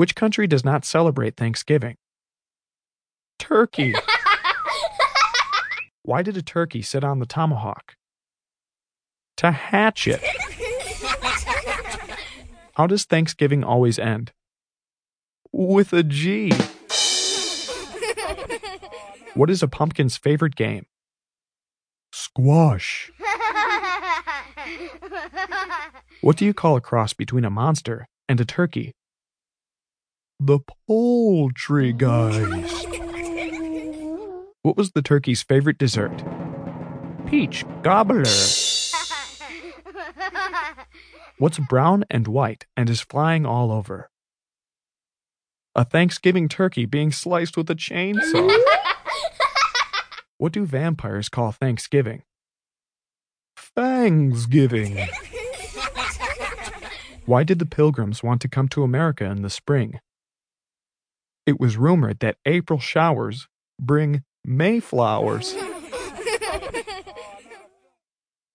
Which country does not celebrate Thanksgiving? Turkey. Why did a turkey sit on the tomahawk? To hatch it. How does Thanksgiving always end? With a G. What is a pumpkin's favorite game? Squash. What do you call a cross between a monster and a turkey? The poultry guys. What was the turkey's favorite dessert? Peach gobbler. What's brown and white and is flying all over? A Thanksgiving turkey being sliced with a chainsaw. what do vampires call Thanksgiving? Fangsgiving. Why did the pilgrims want to come to America in the spring? It was rumored that April showers bring May flowers.